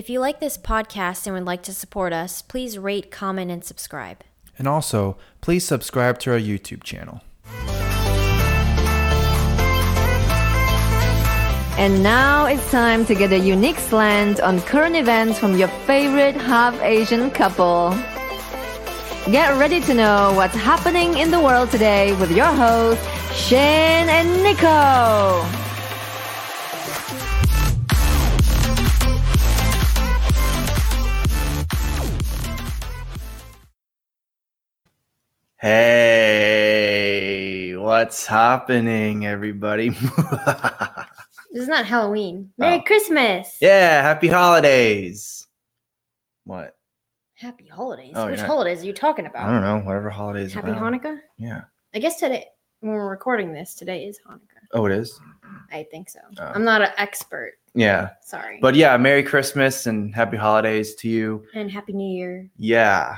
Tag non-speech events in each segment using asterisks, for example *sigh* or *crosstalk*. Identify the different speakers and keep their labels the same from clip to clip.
Speaker 1: If you like this podcast and would like to support us, please rate, comment, and subscribe.
Speaker 2: And also, please subscribe to our YouTube channel.
Speaker 3: And now it's time to get a unique slant on current events from your favorite half Asian couple. Get ready to know what's happening in the world today with your hosts, Shane and Nico.
Speaker 2: Hey, what's happening, everybody? *laughs*
Speaker 1: This is not Halloween. Merry
Speaker 2: Oh.
Speaker 1: Christmas!
Speaker 2: yeah, happy holidays. What?
Speaker 1: Happy holidays.
Speaker 2: Oh,
Speaker 1: Which
Speaker 2: yeah.
Speaker 1: holidays are you talking about?
Speaker 2: I don't know, whatever holidays.
Speaker 1: Happy
Speaker 2: around.
Speaker 1: Hanukkah?
Speaker 2: Yeah.
Speaker 1: I guess today, when we're recording this, today is Hanukkah.
Speaker 2: Oh, it is?
Speaker 1: I think so.
Speaker 2: Oh.
Speaker 1: I'm not an expert.
Speaker 2: Yeah.
Speaker 1: Sorry.
Speaker 2: But yeah, Merry Christmas and happy holidays to you.
Speaker 1: and Happy New Year.
Speaker 2: Yeah,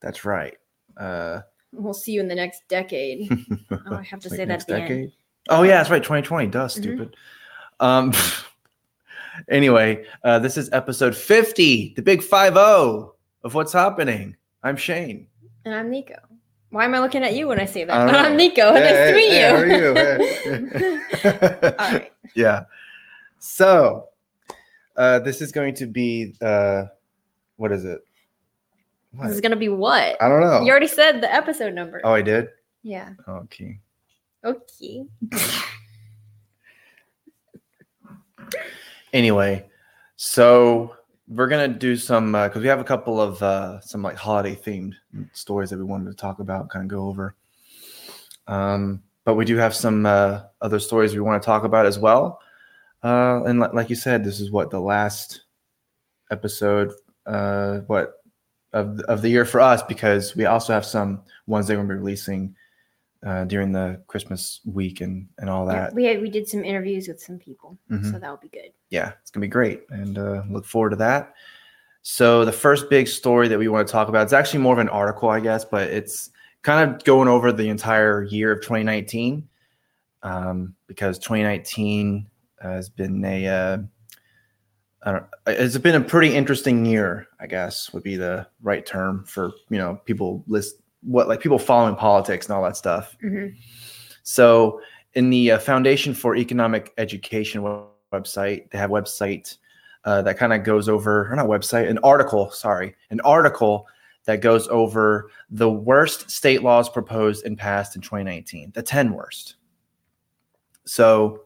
Speaker 2: that's right. Uh,
Speaker 1: We'll see you in the next decade. *laughs* Oh, I have to
Speaker 2: Like
Speaker 1: say that
Speaker 2: next
Speaker 1: at the end.
Speaker 2: decade? Oh yeah, that's right. 2020. Duh,
Speaker 1: Mhm.
Speaker 2: stupid. Um. *laughs* anyway, uh, this is episode 50, the big five zero of what's happening. I'm Shane.
Speaker 1: And I'm Nico. Why am I looking at you when I say that? But. *laughs* I'm Nico. Oh, nice to meet you.
Speaker 2: How are you?
Speaker 1: All right.
Speaker 2: Yeah. So, uh, this is going to be uh, what is it? What?
Speaker 1: This is gonna be what?
Speaker 2: I don't know.
Speaker 1: You already said the episode number.
Speaker 2: oh, I did.
Speaker 1: Yeah.
Speaker 2: Okay.
Speaker 1: Okay. *laughs*
Speaker 2: anyway so we're gonna do some because we have a couple of uh some like holiday themed stories that we wanted to talk about kind of go over um but we do have some uh other stories we want to talk about as well uh and li- like you said this is what the last episode uh what of, of the year for us because we also have some ones that we're gonna be releasing uh, during the Christmas week and, and all
Speaker 1: Yeah,
Speaker 2: that.
Speaker 1: we had, we did some interviews with some people,
Speaker 2: Mhm.
Speaker 1: so that will be good.
Speaker 2: yeah, it's gonna be great, and uh, look forward to that. So the first big story that we want to talk about is actually more of an article, I guess, but it's kind of going over the entire year of 2019 um, because 2019 has been a uh, it's been a pretty interesting year, I guess would be the right term for you know people list what like people following politics and all that stuff.
Speaker 1: Mhm.
Speaker 2: So, in the uh, Foundation for Economic Education web- website, they have a website uh, that kind of goes over, or not website, an article, sorry, an article that goes over the worst state laws proposed and passed in 2019, the 10 worst. So,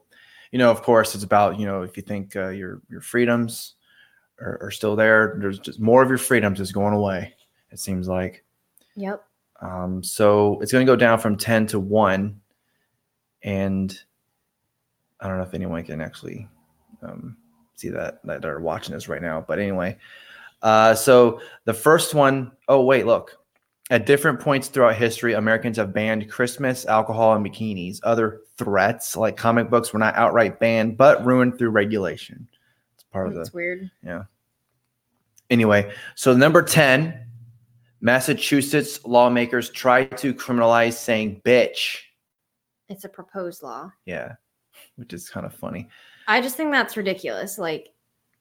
Speaker 2: you know, of course, it's about, you know, if you think uh, your, your freedoms are, are still there, there's just more of your freedoms is going away, it seems like.
Speaker 1: Yep.
Speaker 2: Um, so it's going to go down from 10 to 1. And I don't know if anyone can actually um, see that, that are watching this right now. But anyway, uh, so the first one, oh, wait, look. At different points throughout history, Americans have banned Christmas, alcohol, and bikinis. Other threats, like comic books, were not outright banned, but ruined through regulation. It's part of the
Speaker 1: weird. Yeah.
Speaker 2: Anyway, so number 10, Massachusetts lawmakers try to criminalize saying bitch.
Speaker 1: It's a proposed law.
Speaker 2: Yeah, which is kind of funny.
Speaker 1: I just think that's ridiculous. Like,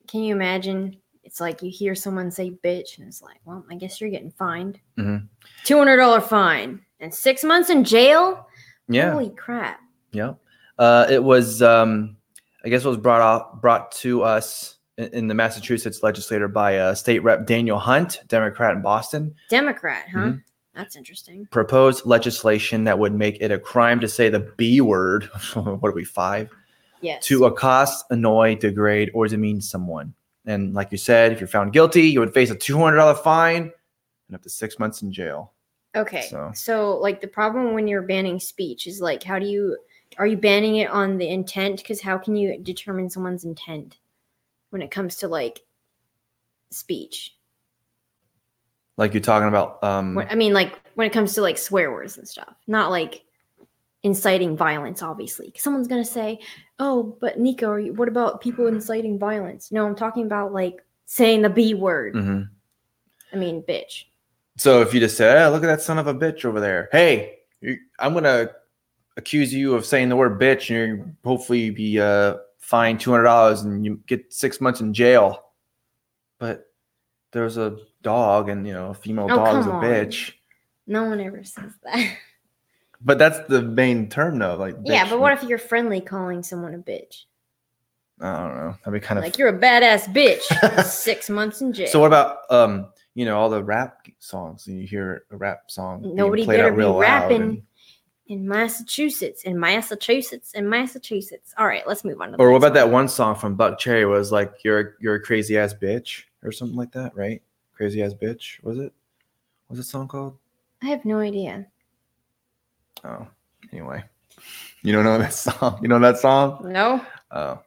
Speaker 1: can you imagine? It's like you hear someone say bitch, and it's like, well, I guess you're getting fined.
Speaker 2: Mhm.
Speaker 1: $200 fine and six months in jail?
Speaker 2: Yeah,
Speaker 1: Holy crap.
Speaker 2: yeah. Uh, it was, um, I guess, it was brought out, brought to us in, in the Massachusetts legislature by uh, State Rep Daniel Hunt, Democrat in Boston.
Speaker 1: Democrat, huh?
Speaker 2: Mhm.
Speaker 1: That's interesting.
Speaker 2: Proposed legislation that would make it a crime to say the B word. *laughs* what are we five?
Speaker 1: Yes.
Speaker 2: to accost, annoy, degrade, or demean someone. And like you said, if you're found guilty, you would face a $200 fine and up to six months in jail.
Speaker 1: Okay.
Speaker 2: So-
Speaker 1: So. like the problem when you're banning speech is like how do you are you banning it on the intent cuz how can you determine someone's intent when it comes to like speech?
Speaker 2: Like you're talking about, um,
Speaker 1: When, I mean like when it comes to like swear words and stuff. Not like inciting violence obviously. someone's going to say, "Oh, but Nico, are you, what about people inciting violence?" No, I'm talking about like saying the B word.
Speaker 2: mhm.
Speaker 1: I mean, bitch.
Speaker 2: So if you just say, "Hey, look at that son of a bitch over there," hey, I'm gonna accuse you of saying the word bitch, and you're hopefully be uh, fined two hundred dollars and you get six months in jail. but there's a dog, and you know, a female
Speaker 1: Oh,
Speaker 2: dog is a
Speaker 1: on.
Speaker 2: bitch.
Speaker 1: No one ever says that. *laughs*
Speaker 2: But that's the main term, though. Like,
Speaker 1: yeah, but what if you're friendly calling someone a bitch?
Speaker 2: I don't know. That'd be kind of
Speaker 1: Like you're a badass bitch. *laughs* Six months in jail.
Speaker 2: So what about um, you know, all the rap songs? And you hear a rap song.
Speaker 1: Nobody better be rapping
Speaker 2: and-
Speaker 1: in Massachusetts, in Massachusetts, in Massachusetts. All right, let's move on. To the
Speaker 2: or what about that
Speaker 1: one.
Speaker 2: one song from Buckcherry? Was like you're you're a crazy ass bitch or something like that, right? Crazy ass bitch. Was it? Was that song called?
Speaker 1: I have no idea.
Speaker 2: Oh, anyway, you don't know *laughs* that song. You know that song?
Speaker 1: No.
Speaker 2: Oh.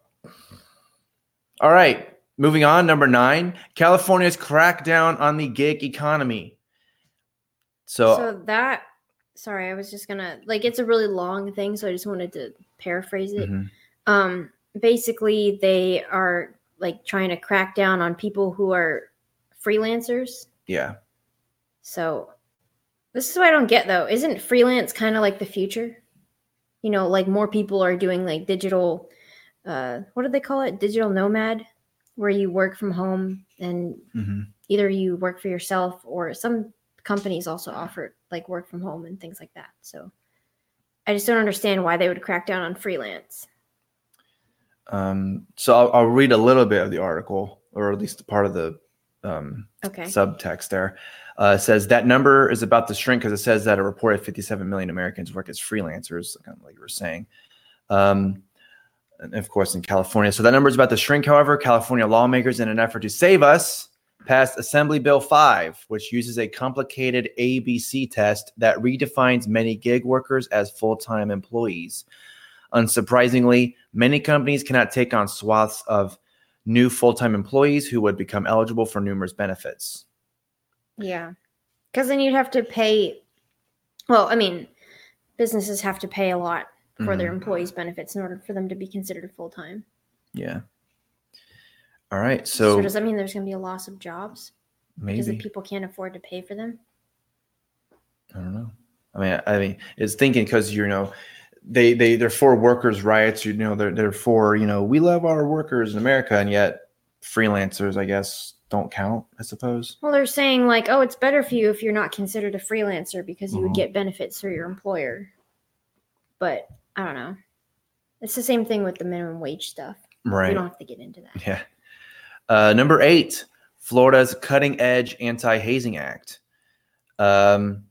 Speaker 2: All right. Moving on. Number nine. California's crackdown on the gig economy. So,
Speaker 1: So that. Sorry, I was just gonna like it's a really long thing, so I just wanted to paraphrase it.
Speaker 2: Mhm.
Speaker 1: um basically they are like trying to crack down on people who are freelancers
Speaker 2: yeah.
Speaker 1: so this is what i don't get though. Isn't freelance kind of like the future? You know like more people are doing like digital uh what do they call it? Digital nomad where you work from home and
Speaker 2: hmm
Speaker 1: either you work for yourself or some companies also offer like work from home and things like that. So i just don't understand why they would crack down on freelance.
Speaker 2: Um, so I'll, I'll read a little bit of the article, or at least part of the um,
Speaker 1: okay
Speaker 2: subtext there. Uh, says that number is about to shrink because it says that a reported 57 million Americans work as freelancers, of like you were saying. Um, and of course, in California. So that number is about to shrink. However, California lawmakers, in an effort to save us, passed Assembly Bill 5, which uses a complicated ABC test that redefines many gig workers as full time employees. Unsurprisingly, many companies cannot take on swaths of new full time employees who would become eligible for numerous benefits.
Speaker 1: Yeah. Because then you'd have to pay. Well, I mean, businesses have to pay a lot for their mm-hmm. employees' benefits in order for them to be considered full time.
Speaker 2: Yeah. All right.
Speaker 1: So,
Speaker 2: So,
Speaker 1: does that mean there's going to be a loss of jobs Maybe. because the people can't afford to pay for them?
Speaker 2: I don't know. I mean, I, I mean, it's thinking because you know, they they they're for workers' rights. You know, they're they're for you know, we love our workers in America, and yet freelancers, I guess, don't count. I suppose.
Speaker 1: Well, they're saying, like, oh, it's better for you if you're not considered a freelancer because you would
Speaker 2: Mhm.
Speaker 1: get benefits through your employer. But I don't know. It's the same thing with the minimum wage stuff.
Speaker 2: Right.
Speaker 1: We don't have to get into that.
Speaker 2: Yeah. Uh, number eight, Florida's cutting edge anti hazing act. Um,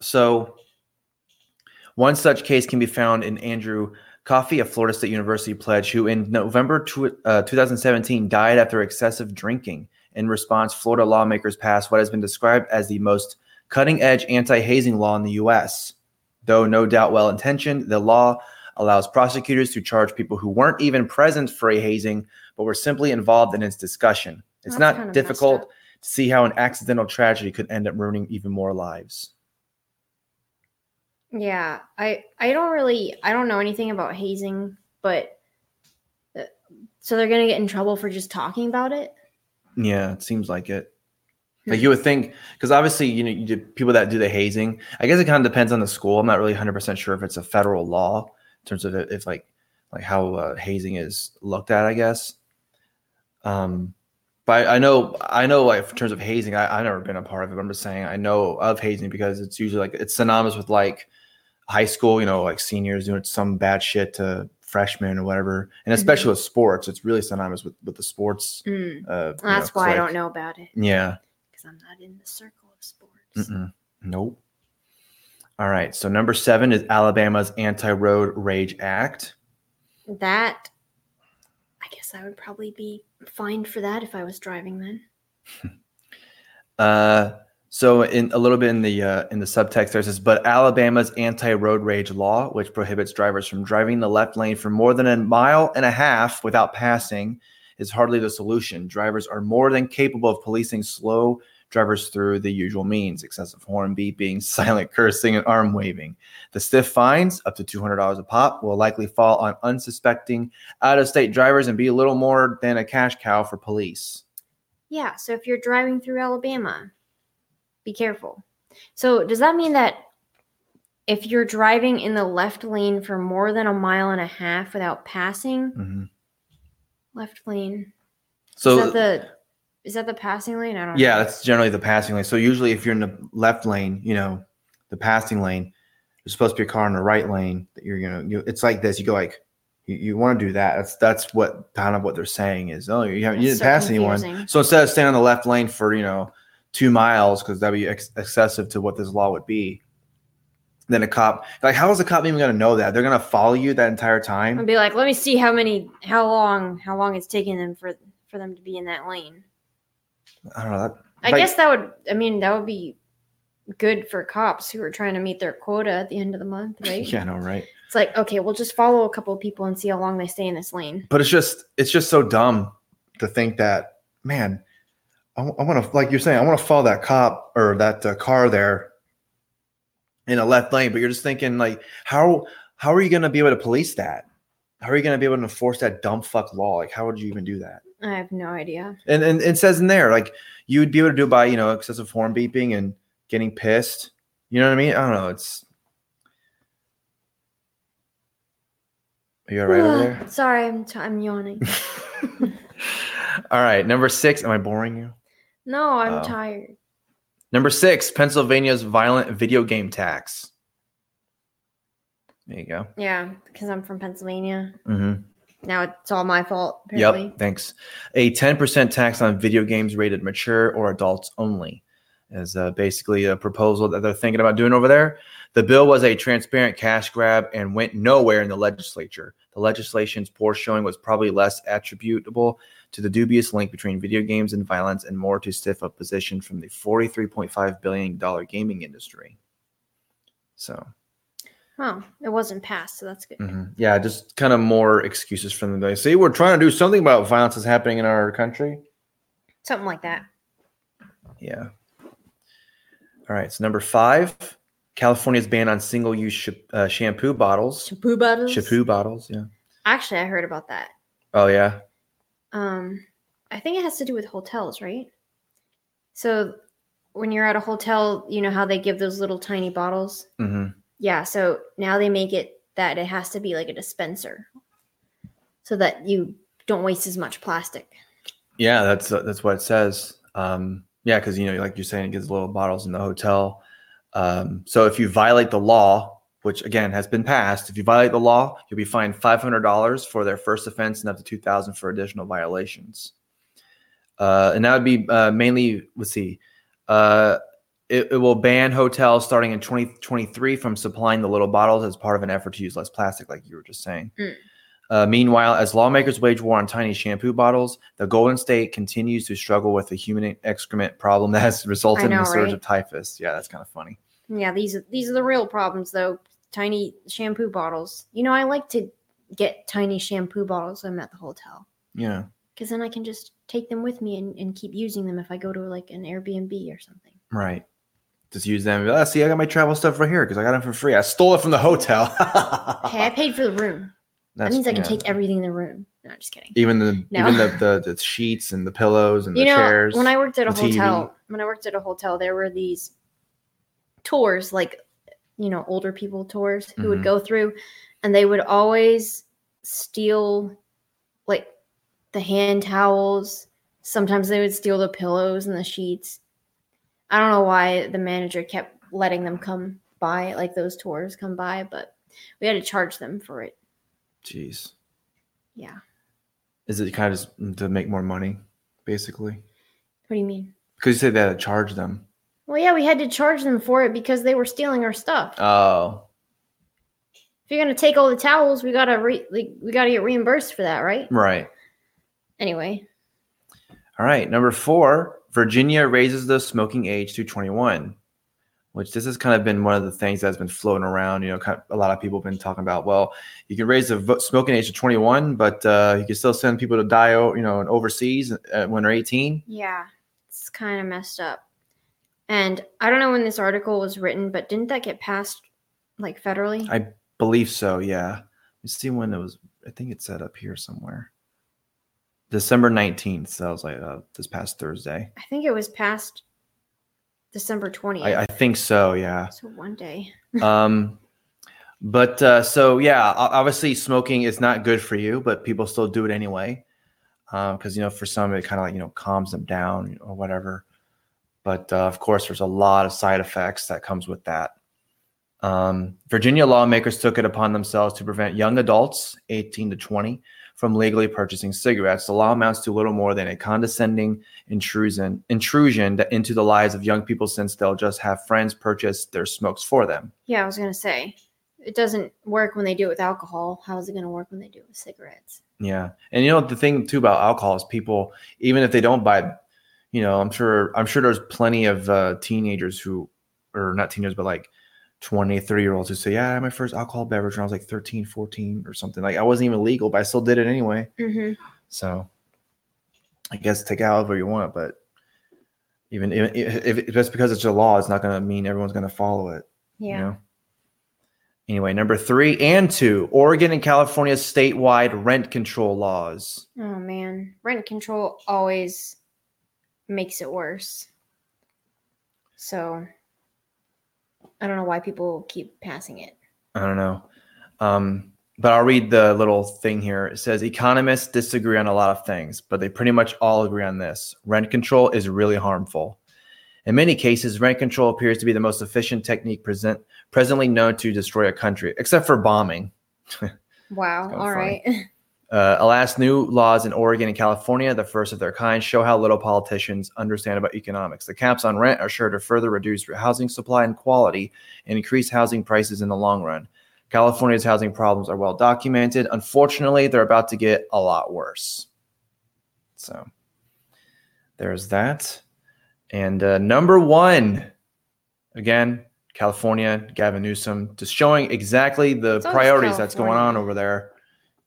Speaker 2: so, one such case can be found in Andrew Coffey, a Florida State University pledge, who in November uh, 2017 died after excessive drinking. In response, Florida lawmakers passed what has been described as the most cutting edge anti hazing law in the U.S. Though no doubt well intentioned, the law allows prosecutors to charge people who weren't even present for a hazing but were simply involved in its discussion. It's
Speaker 1: That's
Speaker 2: not difficult to see how an accidental tragedy could end up ruining even more lives.
Speaker 1: Yeah, I I don't really I don't know anything about hazing, but uh, so they're gonna get in trouble for just talking about it.
Speaker 2: Yeah, it seems like it. Like
Speaker 1: Hmm.
Speaker 2: you would think, because obviously, you know, you do, people that do the hazing. I guess it kind of depends on the school. I'm not really 100 percent sure if it's a federal law in terms of if like like how uh, hazing is looked at. I guess. Um, but I, I know I know like in terms of hazing, I, I've never been a part of it. But I'm just saying I know of hazing because it's usually like it's synonymous with like high school. You know, like seniors doing some bad shit to freshmen or whatever, and especially with sports, it's really synonymous with with the sports.
Speaker 1: Mm,
Speaker 2: Uh,
Speaker 1: that's
Speaker 2: know,
Speaker 1: why I don't know about it
Speaker 2: Yeah.
Speaker 1: because I'm not in the circle of sports.
Speaker 2: Mm-mm. Nope. All right. So number seven is Alabama's Anti-Road Rage Act.
Speaker 1: That I guess I would probably be fined for that if I was driving then. *laughs*
Speaker 2: Uh, so in a little bit in the uh, in the subtext there says, but Alabama's anti-road rage law, which prohibits drivers from driving the left lane for more than a mile and a half without passing, is hardly the solution. Drivers are more than capable of policing slow drivers through the usual means: excessive horn beeping, *laughs* silent cursing, and arm waving. The stiff fines, up to two hundred dollars a pop, will likely fall on unsuspecting out-of-state drivers and be a little more than a cash cow for police.
Speaker 1: Yeah, so if you're driving through Alabama, be careful. So does that mean that if you're driving in the left lane for more than a mile and a half without passing,
Speaker 2: Mhm.
Speaker 1: left lane
Speaker 2: So
Speaker 1: is that the Is that the passing lane? I don't
Speaker 2: Yeah,
Speaker 1: know.
Speaker 2: that's generally the passing lane. So usually, if you're in the left lane, you know, the passing lane, there's supposed to be a car in the right lane. That you're gonna, you, it's like this. You go like, you, you want to do that. That's that's what kind of what they're saying is, oh, you haven't, you didn't
Speaker 1: so
Speaker 2: pass anyone. So instead of staying on the left lane for you know two miles because that'd be ex- excessive to what this law would be, then a cop like how is a cop even gonna know that? They're gonna follow you that entire time.
Speaker 1: I'd be like, let me see how many, how long, how long it's taking them for for them to be in that lane.
Speaker 2: I don't know. That,
Speaker 1: I
Speaker 2: like-
Speaker 1: guess that would, I mean, that would be good for cops who are trying to meet their quota at the end of the month, *laughs* right?
Speaker 2: Yeah, know, right?
Speaker 1: It's like, okay, we'll just follow a couple of people and see how long they stay in this lane.
Speaker 2: but it's just it's just so dumb to think that man i, want to like you're saying i want to follow that cop or that uh, car there in a left lane but you're just thinking like how how are you going to be able to police that how are you going to be able to enforce that dumb fuck law like how would you even do that
Speaker 1: I have no idea.
Speaker 2: and, and it says in there like you would be able to do it by you know excessive horn beeping and getting pissed you know what i mean i don't know it's are you all right over there *sighs*
Speaker 1: Sorry, I'm, t- I'm yawning. *laughs*
Speaker 2: All right, number six. Am I boring you?
Speaker 1: No, I'm
Speaker 2: Oh.
Speaker 1: tired.
Speaker 2: Number six, Pennsylvania's violent video game tax. There you go.
Speaker 1: Yeah, because I'm from Pennsylvania.
Speaker 2: Mm-hmm.
Speaker 1: Now it's all my fault. Apparently.
Speaker 2: Yep. Thanks. A 10% tax on video games rated mature or adults only is uh, basically a proposal that they're thinking about doing over there. The bill was a transparent cash grab and went nowhere in the legislature. The legislation's poor showing was probably less attributable to the dubious link between video games and violence and more to stiff opposition from the $43.5 billion gaming industry. So,
Speaker 1: Oh, it wasn't passed, so that's good.
Speaker 2: mhm. yeah, just kind of more excuses from them. They say, we're trying to do something about violence that's happening in our country.
Speaker 1: Something like that.
Speaker 2: Yeah. All right. So number five, California's ban on single-use sh- uh, shampoo bottles.
Speaker 1: Shampoo bottles.
Speaker 2: Shampoo bottles. Yeah.
Speaker 1: Actually, I heard about that.
Speaker 2: Oh yeah.
Speaker 1: Um, I think it has to do with hotels, right? So when you're at a hotel, you know how they give those little tiny bottles.
Speaker 2: hmm
Speaker 1: Yeah. So now they make it that it has to be like a dispenser, so that you don't waste as much plastic.
Speaker 2: Yeah. That's uh, that's what it says. Um, yeah, because you know, like you're saying, it gives little bottles in the hotel. Um, so if you violate the law, which again has been passed, if you violate the law, you'll be fined five hundred dollars for their first offense and up to two thousand for additional violations. Uh, and that would be uh, mainly, let's see, uh, it, it will ban hotels starting in 2023 from supplying the little bottles as part of an effort to use less plastic, like you were just saying.
Speaker 1: Mm.
Speaker 2: Uh, meanwhile, as lawmakers wage war on tiny shampoo bottles, the Golden State continues to struggle with the human excrement problem that has resulted in
Speaker 1: know,
Speaker 2: a surge
Speaker 1: right?
Speaker 2: of typhus. Yeah, that's kind of funny.
Speaker 1: Yeah, these are these are the real problems though. Tiny shampoo bottles. You know, I like to get tiny shampoo bottles when I'm at the hotel
Speaker 2: Yeah,
Speaker 1: because then I can just take them with me and, and keep using them if I go to like an Airbnb or something.
Speaker 2: right. Just use them. Ah, see, I got my travel stuff right here because I got them for free. I stole it from the hotel. *laughs*
Speaker 1: Hey, I paid for the room. That means I can
Speaker 2: yeah.
Speaker 1: take everything in the room. No, just kidding.
Speaker 2: even the
Speaker 1: No.
Speaker 2: even the, the the sheets and the pillows and
Speaker 1: you
Speaker 2: the
Speaker 1: know,
Speaker 2: chairs.
Speaker 1: when I worked at a
Speaker 2: the TV.
Speaker 1: hotel, when I worked at a hotel, there were these tours, like you know, older people tours who
Speaker 2: Mhm.
Speaker 1: would go through, and they would always steal like the hand towels. Sometimes they would steal the pillows and the sheets. I don't know why the manager kept letting them come by, like those tours come by, but we had to charge them for it.
Speaker 2: Jeez,
Speaker 1: Yeah.
Speaker 2: is it kind of just to make more money, basically?
Speaker 1: What do you mean?
Speaker 2: Because you said they had to charge them.
Speaker 1: Well, yeah, we had to charge them for it because they were stealing our stuff.
Speaker 2: Oh,
Speaker 1: if you're gonna take all the towels, we gotta re- like, we gotta get reimbursed for that, right?
Speaker 2: right.
Speaker 1: Anyway,
Speaker 2: All right, number four, Virginia raises the smoking age to 21, which this has kind of been one of the things that's been floating around. You know, kind of, a lot of people have been talking about. Well, you can raise the vo- smoking age to 21, but uh, you can still send people to die, you know, overseas uh, when they're 18.
Speaker 1: yeah, it's kind of messed up. And I don't know when this article was written, but didn't that get passed like federally?
Speaker 2: I believe so. Yeah. Let's see when it was. I think it's set up here somewhere. December 19th. So that was like uh, this past Thursday.
Speaker 1: I think it was passed December 20th.
Speaker 2: I, I think so. Yeah.
Speaker 1: so one day. *laughs*
Speaker 2: um but uh so yeah obviously smoking is not good for you but people still do it anyway because you know for some it kind of like you know calms them down or whatever. But uh, of course, there's a lot of side effects that comes with that. Um, Virginia lawmakers took it upon themselves to prevent young adults, 18 to 20, from legally purchasing cigarettes. The law amounts to little more than a condescending intrusion intrusion into the lives of young people, since they'll just have friends purchase their smokes for them.
Speaker 1: Yeah, I was gonna say it doesn't work when they do it with alcohol. How is it gonna work when they do it with cigarettes?
Speaker 2: Yeah, and you know the thing too about alcohol is people, even if they don't buy, you know, I'm sure I'm sure there's plenty of uh, teenagers who, or not teenagers, but like 20, 30 year olds who say, Yeah, I had my first alcohol beverage when I was like 13, 14 or something. Like I wasn't even legal, but I still did it anyway.
Speaker 1: Mm-hmm.
Speaker 2: So I guess take it however you want, but even if, if, if just because it's a law, it's not going to mean everyone's going to follow it.
Speaker 1: Yeah.
Speaker 2: You know? Anyway, number three and two, Oregon and California statewide rent control laws.
Speaker 1: Oh man, rent control always makes it worse. So I don't know why people keep passing it.
Speaker 2: I don't know. Um, but I'll read the little thing here. It says economists disagree on a lot of things, but they pretty much all agree on this. Rent control is really harmful. In many cases, rent control appears to be the most efficient technique present, presently known to destroy a country, except for bombing. *laughs*
Speaker 1: Wow. All right. *laughs*
Speaker 2: Uh, alas, new laws in Oregon and California, the first of their kind, show how little politicians understand about economics. The caps on rent are sure to further reduce housing supply and quality and increase housing prices in the long run. California's housing problems are well documented. Unfortunately, they're about to get a lot worse. So there's that. And uh, number one, again, California, Gavin Newsom, just showing exactly the
Speaker 1: It's
Speaker 2: priorities that's going on over there.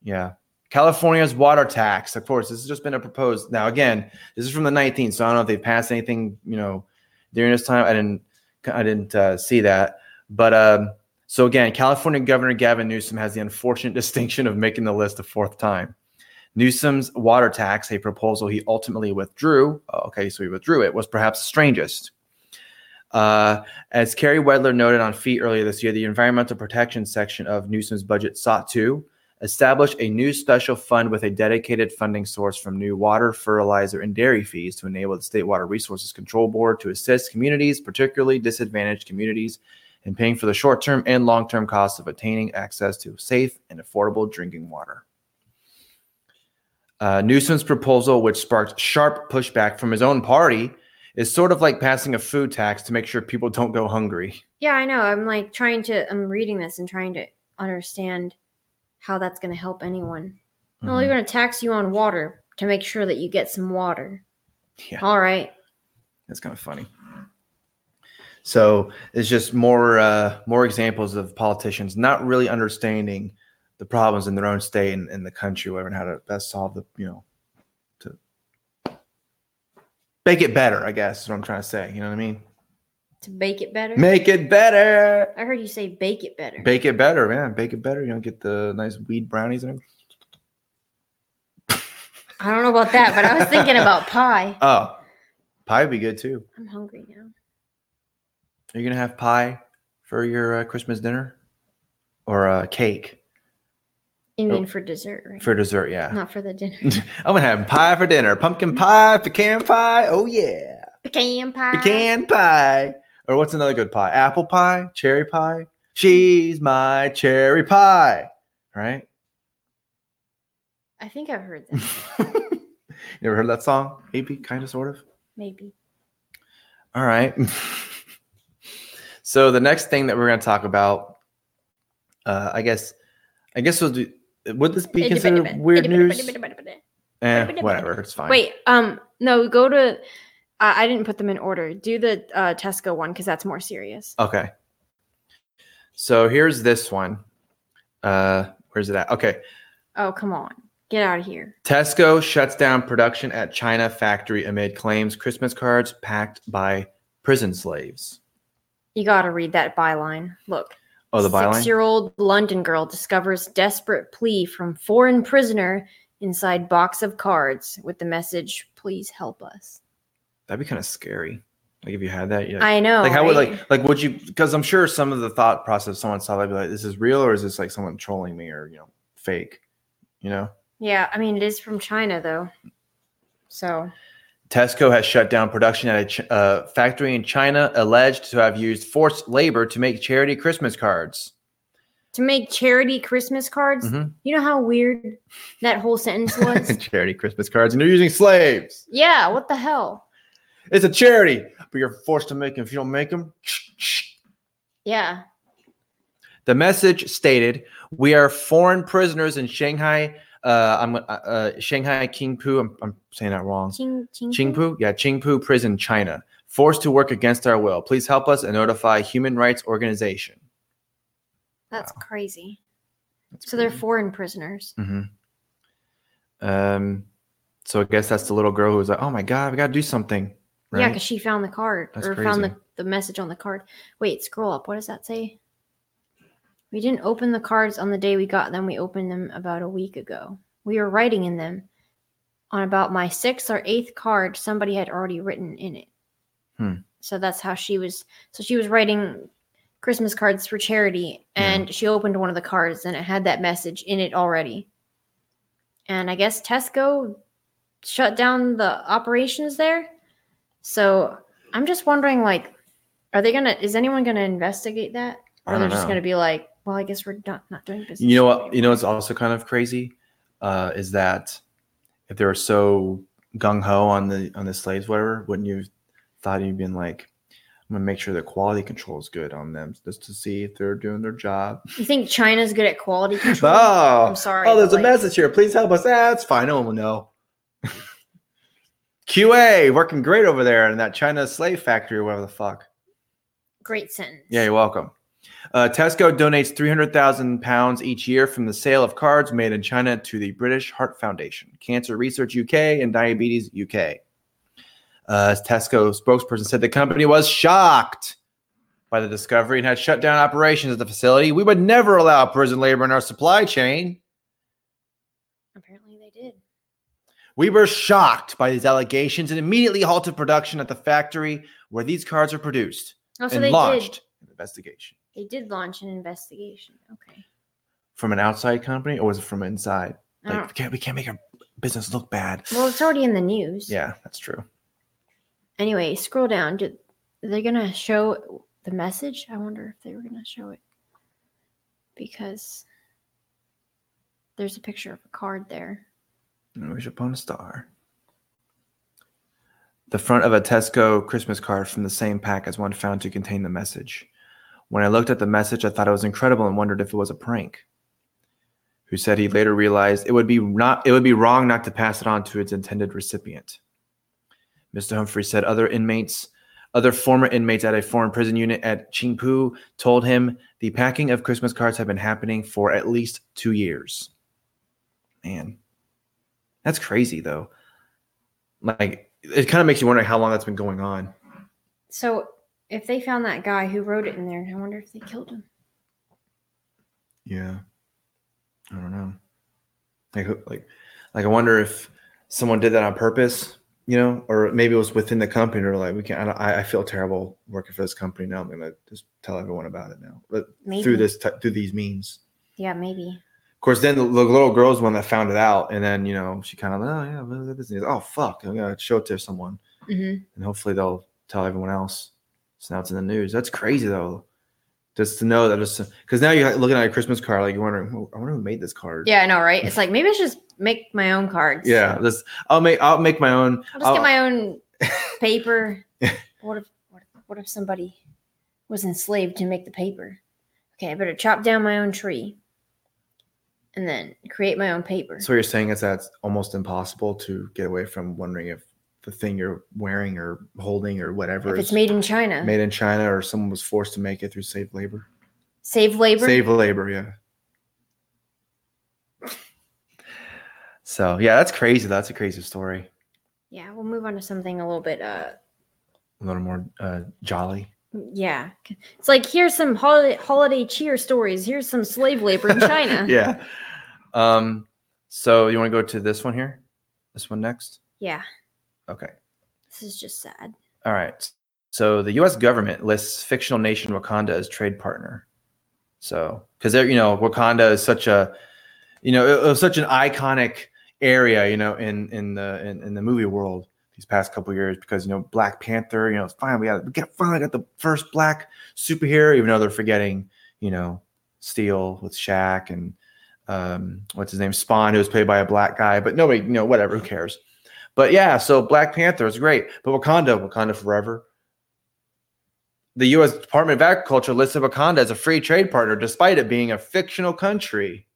Speaker 2: Yeah. California's water tax, of course, this has just been a proposed. Now, again, this is from the 19th, so I don't know if they've passed anything, you know, during this time. I didn't, I didn't uh, see that. But um, so again, California Governor Gavin Newsom has the unfortunate *laughs* distinction of making the list a fourth time. Newsom's water tax, a proposal he ultimately withdrew. oh, Okay, so he withdrew it. Was perhaps the strangest. Uh, as Kerry Wedler noted on Feet earlier this year, the environmental protection section of Newsom's budget sought to establish a new special fund with a dedicated funding source from new water, fertilizer, and dairy fees to enable the State Water Resources Control Board to assist communities, particularly disadvantaged communities, in paying for the short term and long term costs of attaining access to safe and affordable drinking water. Uh, Newsom's proposal, which sparked sharp pushback from his own party, is sort of like passing a food tax to make sure people don't go hungry.
Speaker 1: Yeah, I know. I'm like trying to. I'm reading this and trying to understand how that's going to help anyone. Well,
Speaker 2: Mhm.
Speaker 1: they're going to tax you on water to make sure that you get some water.
Speaker 2: Yeah.
Speaker 1: All right.
Speaker 2: That's kind of funny. So it's just more uh, more examples of politicians not really understanding the problems in their own state and, and the country, whatever, and how to best solve the you know to make it better. I guess is what I'm trying to say. You know what I mean?
Speaker 1: To bake it better.
Speaker 2: Make it better.
Speaker 1: I heard you say bake it better.
Speaker 2: Bake it better, man. Bake it better. You don't get the nice weed brownies and everything.
Speaker 1: I don't know about that, but I was thinking about *laughs* pie.
Speaker 2: Oh, pie would be good too.
Speaker 1: I'm hungry now.
Speaker 2: Are you gonna have pie for your uh, Christmas dinner, or uh, cake
Speaker 1: You
Speaker 2: Oh.
Speaker 1: mean for dessert, right?
Speaker 2: for dessert? Yeah.
Speaker 1: Not for the dinner. *laughs*
Speaker 2: I'm gonna have pie for dinner. Pumpkin pie, pecan pie. Oh yeah,
Speaker 1: Pecan pie.
Speaker 2: pecan pie. Or what's another good pie? Apple pie, cherry pie. She's my cherry pie. Right?
Speaker 1: I think I've heard that. *laughs*
Speaker 2: you ever heard that song? Maybe, kind of, sort of.
Speaker 1: Maybe.
Speaker 2: All right. *laughs* so the next thing that we're gonna talk about, uh, I guess, I guess we'll do. Would this be considered weird news? Eh, whatever. It's fine.
Speaker 1: Wait, um, no, go to. I I didn't put them in order. Do the uh, Tesco one because that's more serious.
Speaker 2: Okay. So here's this one. Uh, where's it at? Okay.
Speaker 1: Oh, come on, get out of here.
Speaker 2: Tesco shuts down production at China factory amid claims Christmas cards packed by prison slaves.
Speaker 1: You got to read that byline. Look.
Speaker 2: Oh, the byline.
Speaker 1: Six-year-old London girl discovers desperate plea from foreign prisoner inside box of cards with the message, "Please help us."
Speaker 2: That'd be kind of scary. Like if you had that, you
Speaker 1: I know.
Speaker 2: like how would like like would you? Because I'm sure some of the thought process someone saw that be like, this is real or is this like someone trolling me or you know fake? You know.
Speaker 1: Yeah, I mean it is from China though. So
Speaker 2: Tesco has shut down production at a ch- uh, factory in China, alleged to have used forced labor to make charity Christmas cards.
Speaker 1: to make charity Christmas cards,
Speaker 2: Mhm.
Speaker 1: you know how weird that whole sentence was? *laughs*
Speaker 2: charity Christmas cards, and they're using slaves.
Speaker 1: yeah, what the hell?
Speaker 2: It's a charity, but you're forced to make them. If you don't make them, *sniffs*
Speaker 1: Yeah.
Speaker 2: the message stated, "We are foreign prisoners in Shanghai. Uh, I'm uh, uh, Shanghai Qingpu. I'm, I'm saying that wrong.
Speaker 1: Ching,
Speaker 2: Qingpu, yeah, Qingpu prison, China. Forced to work against our will. Please help us and notify human rights organization."
Speaker 1: That's
Speaker 2: Wow.
Speaker 1: crazy.
Speaker 2: That's
Speaker 1: So they're foreign prisoners.
Speaker 2: Mhm. Um, so I guess that's the little girl who was like, "Oh my god, we got to do something."
Speaker 1: Yeah, because she found the card
Speaker 2: That's
Speaker 1: or found the, the message on the card. Wait, scroll up. What does that say? We didn't open the cards on the day we got them. We opened them about a week ago. We were writing in them. On about my sixth or eighth card, somebody had already written in it.
Speaker 2: Hmm.
Speaker 1: So that's how she was. So she was writing Christmas cards for charity,
Speaker 2: Yeah.
Speaker 1: and she opened one of the cards, and it had that message in it already. And I guess Tesco shut down the operations there. So I'm just wondering, like, are they gonna? Is anyone gonna investigate that, or they're
Speaker 2: don't
Speaker 1: just
Speaker 2: know.
Speaker 1: gonna be like, well, I guess we're not not doing business.
Speaker 2: You know what? You know what's also kind of crazy uh, is that if they were so gung ho on the on the slaves, whatever, wouldn't you have thought you'd been like, I'm gonna make sure the quality control is good on them just to see if they're doing their job.
Speaker 1: You think China's good at quality *laughs* control?
Speaker 2: Oh,
Speaker 1: I'm sorry,
Speaker 2: Oh, there's a
Speaker 1: like-
Speaker 2: message here. Please help us. That's fine. No one will know. *laughs* QA working great over there in that China slave factory or whatever the fuck.
Speaker 1: Great sentence.
Speaker 2: Yeah, you're welcome. Uh, Tesco donates 300,000 pounds each year from the sale of cards made in China to the British Heart Foundation, Cancer Research UK, and Diabetes UK. Uh, Tesco spokesperson said the company was shocked by the discovery and had shut down operations at the facility. We would never allow prison labor in our supply chain.
Speaker 1: Apparently they did.
Speaker 2: We were shocked by these allegations and immediately halted production at the factory where these cards are produced
Speaker 1: Oh, so
Speaker 2: and
Speaker 1: they
Speaker 2: launched
Speaker 1: did.
Speaker 2: an investigation.
Speaker 1: They did launch an investigation. Okay.
Speaker 2: From an outside company or was it from inside? Like
Speaker 1: don't-
Speaker 2: we can't we can't make our business look bad.
Speaker 1: well, it's already in the news.
Speaker 2: Yeah, that's true.
Speaker 1: Anyway, scroll down. Did are they gonna show the message? I wonder if they were gonna show it because there's a picture of a card there.
Speaker 2: Wish upon a star. The front of a Tesco Christmas card from the same pack as one found to contain the message. When I looked at the message, I thought it was incredible and wondered if it was a prank. Who said he later realized it would be not it would be wrong not to pass it on to its intended recipient. Mr. Humphrey said other inmates, other former inmates at a foreign prison unit at Qingpu told him the packing of Christmas cards had been happening for at least two years. Man, that's crazy though. Like it kind of makes you wonder how long that's been going on.
Speaker 1: So if they found that guy who wrote it in there, I wonder if they killed him.
Speaker 2: Yeah. I don't know. Like like like I wonder if someone did that on purpose, you know, or maybe it was within the company or like we can I, don't- I I feel terrible working for this company now. I'm gonna just tell everyone about it now. But
Speaker 1: Maybe.
Speaker 2: through this through these means.
Speaker 1: Yeah, maybe.
Speaker 2: Of course, then the, the little girl's one that found it out, and then you know she kind of oh yeah, what is this? oh fuck, I'm gonna show it to someone.
Speaker 1: hmm
Speaker 2: and hopefully they'll tell everyone else. So now it's in the news. That's crazy though. Just to know that just because now you're looking at a Christmas card, like you're wondering, "Oh, I wonder who made this card.
Speaker 1: Yeah, I know, right? It's like maybe I should just make my own cards.
Speaker 2: yeah. This I'll make I'll make my own.
Speaker 1: I'll just
Speaker 2: I'll-
Speaker 1: get my own *laughs* paper. *laughs* what if what if, what if somebody was enslaved to make the paper? Okay, I better chop down my own tree and then create my own paper.
Speaker 2: so you're saying is that it's almost impossible to get away from wondering if the thing you're wearing or holding or whatever
Speaker 1: if
Speaker 2: is
Speaker 1: it's made in China,
Speaker 2: made in China or someone was forced to make it through slave labor.
Speaker 1: save labor.
Speaker 2: Save labor, yeah. So yeah, that's crazy. That's a crazy story.
Speaker 1: Yeah, we'll move on to something a little bit. Uh,
Speaker 2: A little more uh, jolly.
Speaker 1: Yeah, it's like here's some holiday holiday cheer stories. Here's some slave labor in *laughs* China.
Speaker 2: yeah. Um, so you want to go to this one here? This one next?
Speaker 1: yeah,
Speaker 2: Okay.
Speaker 1: this is just sad.
Speaker 2: All right. So the US government lists fictional nation Wakanda as trade partner. So because they're, you know, Wakanda is such a, you know, it, it was such an iconic, area, you know, in in the in, in the movie world these past couple years because you know Black Panther, you know, it's fine. We got we got finally got the first black superhero, even though they're forgetting, you know, Steel with Shaq and um, what's his name, Spawn, who was played by a black guy, but nobody, you know, whatever, who cares? But yeah, so Black Panther is great, but Wakanda, Wakanda forever. The U.S. Department of Agriculture listed Wakanda as a free trade partner, despite it being a fictional country.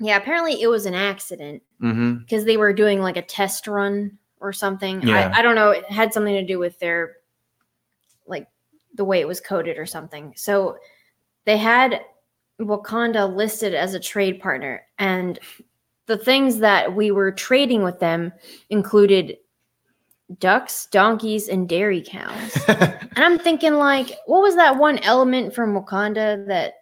Speaker 1: Yeah, apparently it was an accident
Speaker 2: Mm-hmm.
Speaker 1: because they were doing like a test run or something.
Speaker 2: Yeah.
Speaker 1: I, I don't know. It had something to do with their like the way it was coded or something. So they had Wakanda listed as a trade partner, and the things that we were trading with them included ducks, donkeys, and dairy cows. *laughs* and I'm thinking, like, what was that one element from Wakanda that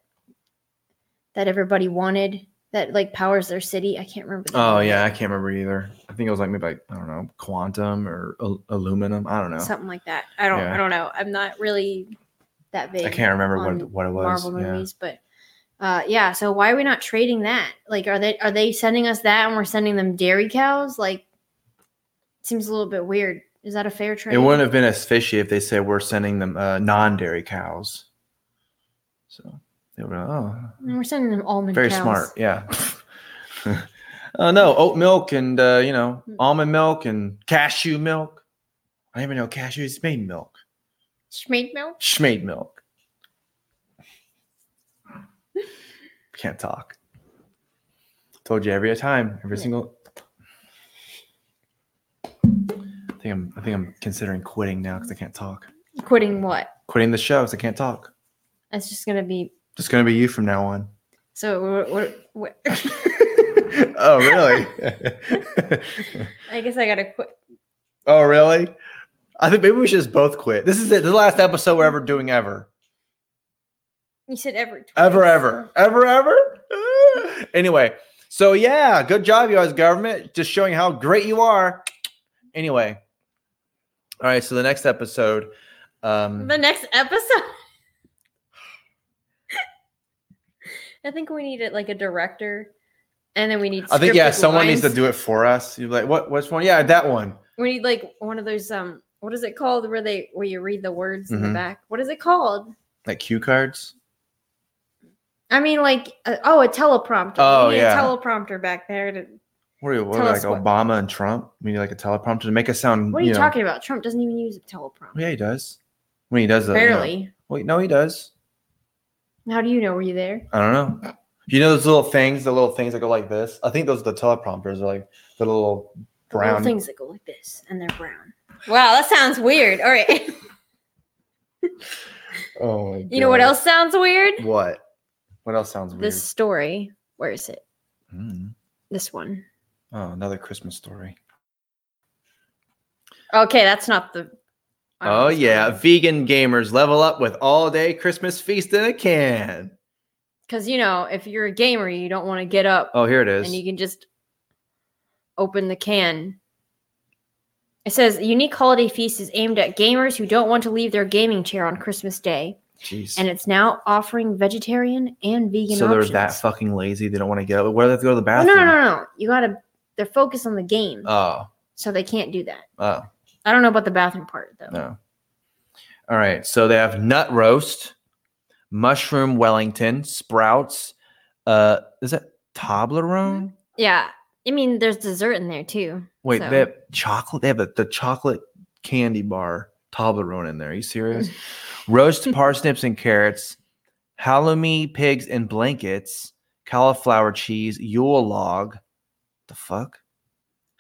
Speaker 1: that everybody wanted that like powers their city? I can't remember.
Speaker 2: oh
Speaker 1: name.
Speaker 2: yeah, I can't remember either. I think it was like maybe like I don't know, quantum or al- aluminum. I don't know.
Speaker 1: something like that. I don't.
Speaker 2: Yeah.
Speaker 1: I don't know. I'm not really that big.
Speaker 2: I can't remember what what it was.
Speaker 1: Marvel
Speaker 2: yeah.
Speaker 1: movies, but uh, yeah. So why are we not trading that? Like, are they are they sending us that and we're sending them dairy cows? Like, seems a little bit weird. Is that a fair trade?
Speaker 2: It wouldn't have been as fishy if they said we're sending them uh, non-dairy cows. So they were oh,
Speaker 1: we're sending them almond. Milk.
Speaker 2: Very
Speaker 1: cows.
Speaker 2: smart. Yeah. oh *laughs* no, oat milk and uh, you know
Speaker 1: Hmm.
Speaker 2: almond milk and cashew milk. I didn't even know cashew is made milk.
Speaker 1: Schmade milk.
Speaker 2: Schmade milk. Can't talk. Told you every time, every
Speaker 1: Yeah.
Speaker 2: single. I think I'm. I think I'm considering quitting now because I can't talk.
Speaker 1: Quitting what?
Speaker 2: Quitting the show because I can't talk.
Speaker 1: It's just gonna be.
Speaker 2: Just gonna be you from now on.
Speaker 1: So what? what, *laughs*
Speaker 2: oh really? *laughs*
Speaker 1: I guess I gotta quit.
Speaker 2: oh really? I think maybe we should just both quit. This is it. The last episode we're ever doing ever.
Speaker 1: You said ever.
Speaker 2: Ever,
Speaker 1: twice.
Speaker 2: ever, ever, ever. Ah. *laughs* anyway, so yeah, good job, you guys, government, just showing how great you are. Anyway, all right. So the next episode, um,
Speaker 1: The next episode. I think we need it like a director, and then we need.
Speaker 2: I think yeah, someone needs to do it for us. You're like, what? What's one? Yeah, that one.
Speaker 1: We need like one of those um what is it called where they where you read the words in
Speaker 2: Mhm.
Speaker 1: the back? What is it called?
Speaker 2: Like cue cards.
Speaker 1: I mean like uh, oh a teleprompter.
Speaker 2: Oh,
Speaker 1: We need
Speaker 2: yeah.
Speaker 1: A teleprompter back there to
Speaker 2: What are you? What like
Speaker 1: what-
Speaker 2: Obama and Trump? We need like a teleprompter to make us sound.
Speaker 1: What are you,
Speaker 2: know-
Speaker 1: talking about? Trump doesn't even use a teleprompter.
Speaker 2: Yeah, he does. When he does that, you know-
Speaker 1: Barely.
Speaker 2: Wait, no, he does.
Speaker 1: How do you know? Were you there?
Speaker 2: I don't know. You know those little things, the little things that go like this. I think those are the teleprompters. Are like the little
Speaker 1: The little things that go like this and they're brown. Wow, that sounds weird. All right. *laughs*
Speaker 2: Oh my God.
Speaker 1: you know what else sounds weird?
Speaker 2: What? What else sounds weird?
Speaker 1: This story. Where is it?
Speaker 2: Mm.
Speaker 1: This one.
Speaker 2: Oh, another Christmas story.
Speaker 1: Okay, that's not the. I don't know
Speaker 2: Oh yeah, vegan gamers level up with all day Christmas feast in a can.
Speaker 1: Because you know, if you're a gamer, you don't want to get up
Speaker 2: Oh, here it is.
Speaker 1: and you can just open the can. It says unique holiday feast is aimed at gamers who don't want to leave their gaming chair on Christmas Day,
Speaker 2: Jeez.
Speaker 1: and it's now offering vegetarian and vegan
Speaker 2: so they're
Speaker 1: options.
Speaker 2: that fucking lazy. They don't want to get up. Where do they have to go to the
Speaker 1: Oh,
Speaker 2: bathroom?
Speaker 1: no, no, no, no! You gotta. They're focused on the game,
Speaker 2: Oh,
Speaker 1: so they can't do that.
Speaker 2: oh,
Speaker 1: I don't know about the bathroom part though.
Speaker 2: no. All right. So they have nut roast, mushroom Wellington, sprouts. Uh, is that Toblerone?
Speaker 1: Yeah, I mean, there's dessert in there too.
Speaker 2: Wait,
Speaker 1: so-
Speaker 2: they have chocolate. They have the, the chocolate candy bar Toblerone in there. Are you serious? *laughs* Roast parsnips and carrots, halloumi pigs and blankets, cauliflower cheese, Yule log. The fuck?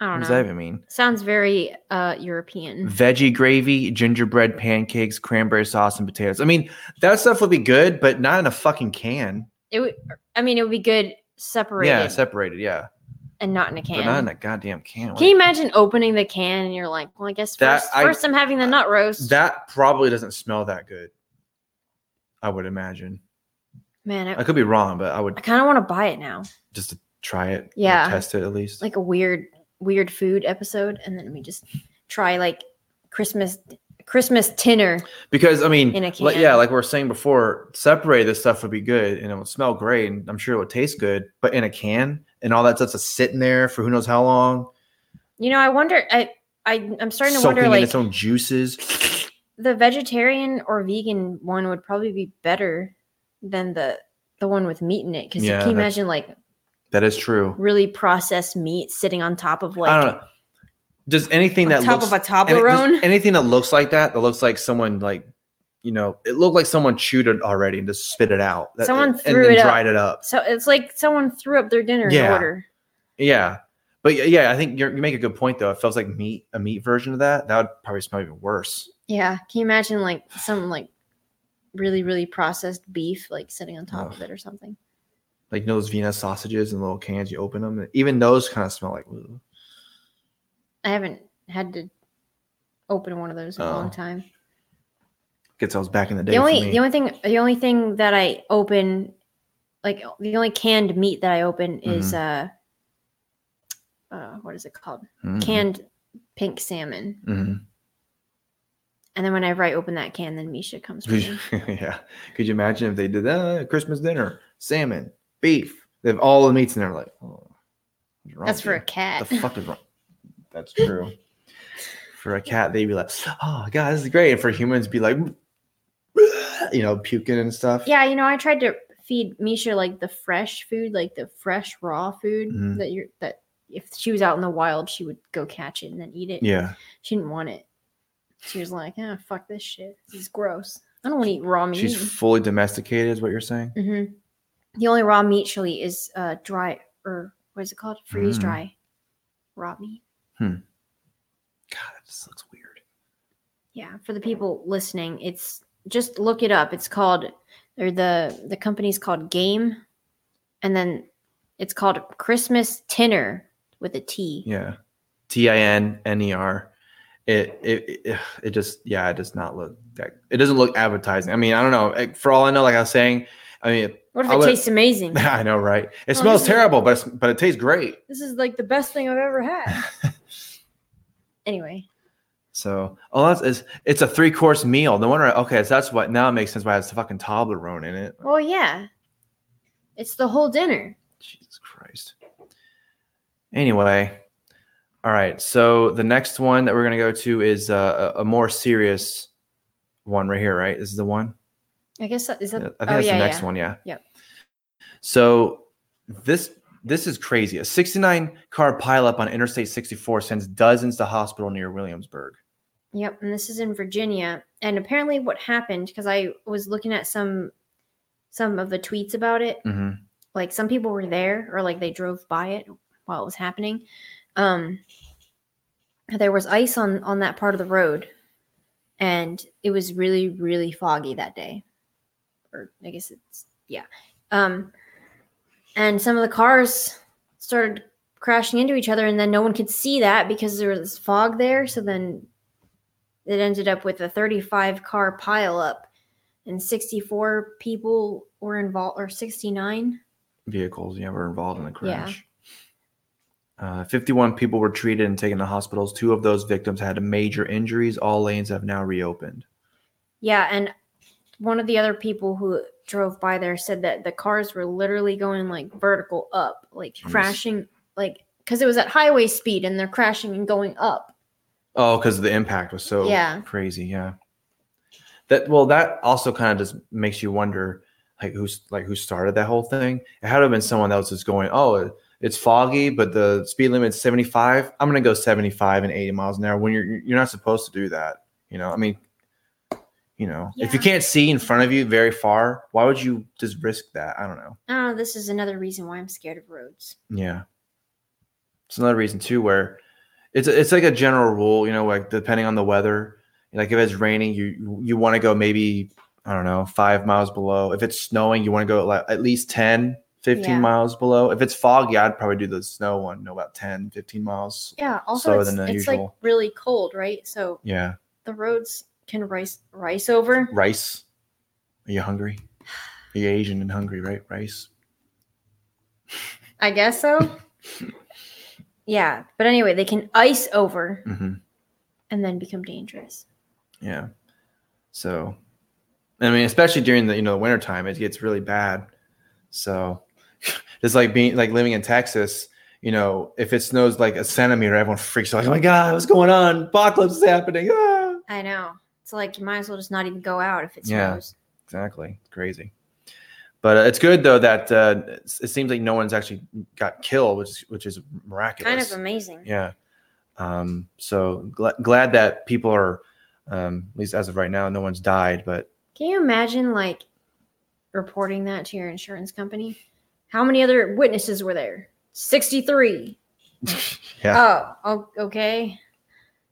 Speaker 1: I
Speaker 2: What
Speaker 1: don't
Speaker 2: does
Speaker 1: know.
Speaker 2: that even mean?
Speaker 1: Sounds very uh European.
Speaker 2: Veggie gravy, gingerbread pancakes, cranberry sauce, and potatoes. I mean, that stuff would be good, but not in a fucking can.
Speaker 1: It would. I mean, it would be good separated
Speaker 2: Yeah, separated. Yeah,
Speaker 1: and not in a can.
Speaker 2: but not in a goddamn can.
Speaker 1: Can you imagine opening the can and you're like, well, I guess first,
Speaker 2: I-
Speaker 1: first I'm having the nut roast.
Speaker 2: that probably doesn't smell that good. I would imagine.
Speaker 1: Man, I,
Speaker 2: I could be wrong, but I would.
Speaker 1: I kind of want to buy it now.
Speaker 2: just to try it.
Speaker 1: Yeah.
Speaker 2: test it at least.
Speaker 1: Like a weird, weird food episode, and then we just try like Christmas, Christmas dinner.
Speaker 2: because I mean,
Speaker 1: in a
Speaker 2: like, yeah, like we were saying before, separate this stuff would be good and it would smell great, and I'm sure it would taste good. But in a can, and all that stuff's just sitting there for who knows how long,
Speaker 1: You know, I wonder. I I I'm starting to wonder like
Speaker 2: its own juices.
Speaker 1: the vegetarian or vegan one would probably be better than the the one with meat in it because
Speaker 2: Yeah,
Speaker 1: can you
Speaker 2: that's-
Speaker 1: imagine like
Speaker 2: That is true.
Speaker 1: really processed meat sitting on top of like
Speaker 2: I don't know. Does anything that
Speaker 1: top
Speaker 2: looks
Speaker 1: of a
Speaker 2: any- anything that looks like that that looks like someone like you know it looked like someone chewed it already and just spit it out. That-
Speaker 1: Someone
Speaker 2: and
Speaker 1: threw
Speaker 2: then
Speaker 1: it
Speaker 2: dried it up.
Speaker 1: So it's like someone threw up their dinner in
Speaker 2: Yeah.
Speaker 1: order.
Speaker 2: Yeah. But yeah, I think you're, you make a good point though. It feels like meat, a meat version of that. That would probably smell even worse.
Speaker 1: Yeah. Can you imagine like some like really, really processed beef like sitting on top
Speaker 2: Ugh.
Speaker 1: of it or something?
Speaker 2: Like you know those Vienna sausages in little cans. You open them, even those kind of smell like.
Speaker 1: I haven't had to open one of those in a
Speaker 2: Oh.
Speaker 1: long time.
Speaker 2: Gets those back in the day.
Speaker 1: The only the only thing the only thing that I open like the only canned meat that I open is uh uh what is it called?
Speaker 2: Mhm.
Speaker 1: Canned pink salmon.
Speaker 2: Mhm.
Speaker 1: And then whenever I open that can, then Misha comes *laughs*
Speaker 2: yeah. Could you imagine if they did that uh, Christmas dinner, salmon, beef? They have all the meats in there. Like, oh,
Speaker 1: That's for a cat.
Speaker 2: The fuck is wrong? *laughs* That's true. for a cat, they'd be like, "Oh God, this is great." And for humans, be like, *laughs* you know, puking and stuff.
Speaker 1: Yeah, you know, I tried to feed Misha like the fresh food, like the fresh raw food
Speaker 2: Mhm.
Speaker 1: that you're that if she was out in the wild, she would go catch it and then eat it.
Speaker 2: Yeah.
Speaker 1: She didn't want it. She was like, "Ah, fuck this shit. This is gross. I don't want to eat raw meat."
Speaker 2: She's fully domesticated, is what you're saying.
Speaker 1: hmm The only raw meat she'll eat is uh dry or what is it called? Freeze
Speaker 2: Mm.
Speaker 1: dry raw meat. Hmm.
Speaker 2: God, that just looks weird.
Speaker 1: Yeah, for the people listening, it's just look it up. It's called or the the company's called Game, and then it's called Christmas Tinner with a T.
Speaker 2: Yeah. T I N N E R. It, it it it just yeah it does not look that it doesn't look appetizing. I mean I don't know for all I know like I was saying I mean
Speaker 1: What if
Speaker 2: I
Speaker 1: it
Speaker 2: would-
Speaker 1: tastes amazing? *laughs*
Speaker 2: I know right it
Speaker 1: Oh,
Speaker 2: smells
Speaker 1: is-
Speaker 2: terrible but it's, but it tastes great.
Speaker 1: this is like the best thing I've ever had. *laughs* anyway,
Speaker 2: So oh that's it's, it's a three course meal. No wonder okay so that's what now it makes sense why it has the fucking Toblerone in it.
Speaker 1: well, yeah, it's the whole dinner.
Speaker 2: Jesus Christ. Anyway, all right. So the next one that we're gonna go to is uh, a, a more serious one right here. Right, this is the one.
Speaker 1: I guess that is that.
Speaker 2: I think
Speaker 1: oh
Speaker 2: that's
Speaker 1: yeah,
Speaker 2: the next
Speaker 1: yeah.
Speaker 2: one. Yeah.
Speaker 1: Yep.
Speaker 2: So this this is crazy. A 69 car pileup on Interstate 64 sends dozens to hospital near Williamsburg.
Speaker 1: Yep, and this is in Virginia. And apparently, what happened because I was looking at some some of the tweets about it.
Speaker 2: hmm
Speaker 1: Like some people were there, or like they drove by it while it was happening. Um, there was ice on on that part of the road, and it was really really foggy that day. Or I guess it's yeah. Um, and some of the cars started crashing into each other, and then no one could see that because there was this fog there. So then it ended up with a 35 car pileup, and 64 people were involved, or 69.
Speaker 2: Vehicles, yeah, were involved in the
Speaker 1: Yeah.
Speaker 2: crash. Uh, 51 people were treated and taken to hospitals. Two of those victims had major injuries. All lanes have now reopened.
Speaker 1: Yeah, and one of the other people who drove by there said that the cars were literally going like vertical up, like
Speaker 2: Jeez.
Speaker 1: crashing, like because it was at highway speed and they're crashing and going up.
Speaker 2: Oh, because the impact was so
Speaker 1: Yeah.
Speaker 2: crazy. Yeah. That well, that also kind of just makes you wonder, like who's like who started that whole thing. It had to have been someone that was just going, oh, it's foggy, but the speed limit's seventy five. I'm gonna go seventy five and eighty miles an hour when you're you're not supposed to do that. You know, I mean, you know, if you can't see in front of you very far, why would you just risk that? I don't know.
Speaker 1: I. This is another reason why I'm scared of roads.
Speaker 2: Yeah. It's another reason too where it's it's like a general rule, you know, like depending on the weather. Like if it's raining, you you want to go maybe I don't know, 5 miles below. If it's snowing, you want to go like at least 10, 15
Speaker 1: Yeah.
Speaker 2: miles below. If it's foggy, I'd probably do the snow one, no about 10, 15 miles.
Speaker 1: Yeah. Also, it's, it's like really cold, right? So
Speaker 2: Yeah.
Speaker 1: the roads can rice rice over.
Speaker 2: Rice. Are you hungry? Are you Asian and hungry, right? Rice.
Speaker 1: I guess so. *laughs* yeah, but anyway, they can ice over
Speaker 2: Mhm.
Speaker 1: and then become dangerous.
Speaker 2: Yeah. So, I mean, especially during the you know the wintertime, it gets really bad. So, *laughs* it's like being like living in Texas, you know, if it snows like a centimeter, everyone freaks out. Like, oh my god, what's going on? Apocalypse is happening. Ah!
Speaker 1: I know. It's like you might as well just not even go out if it
Speaker 2: Yeah.
Speaker 1: snows.
Speaker 2: Exactly, crazy. But uh, it's good though that uh, it seems like no one's actually got killed, which is which is miraculous.
Speaker 1: Kind of amazing.
Speaker 2: Yeah. Um, so gl- glad that people are, um, at least as of right now, no one's died. But
Speaker 1: Can you imagine like reporting that to your insurance company? How many other witnesses were there? 63. *laughs*
Speaker 2: yeah,
Speaker 1: Oh, okay.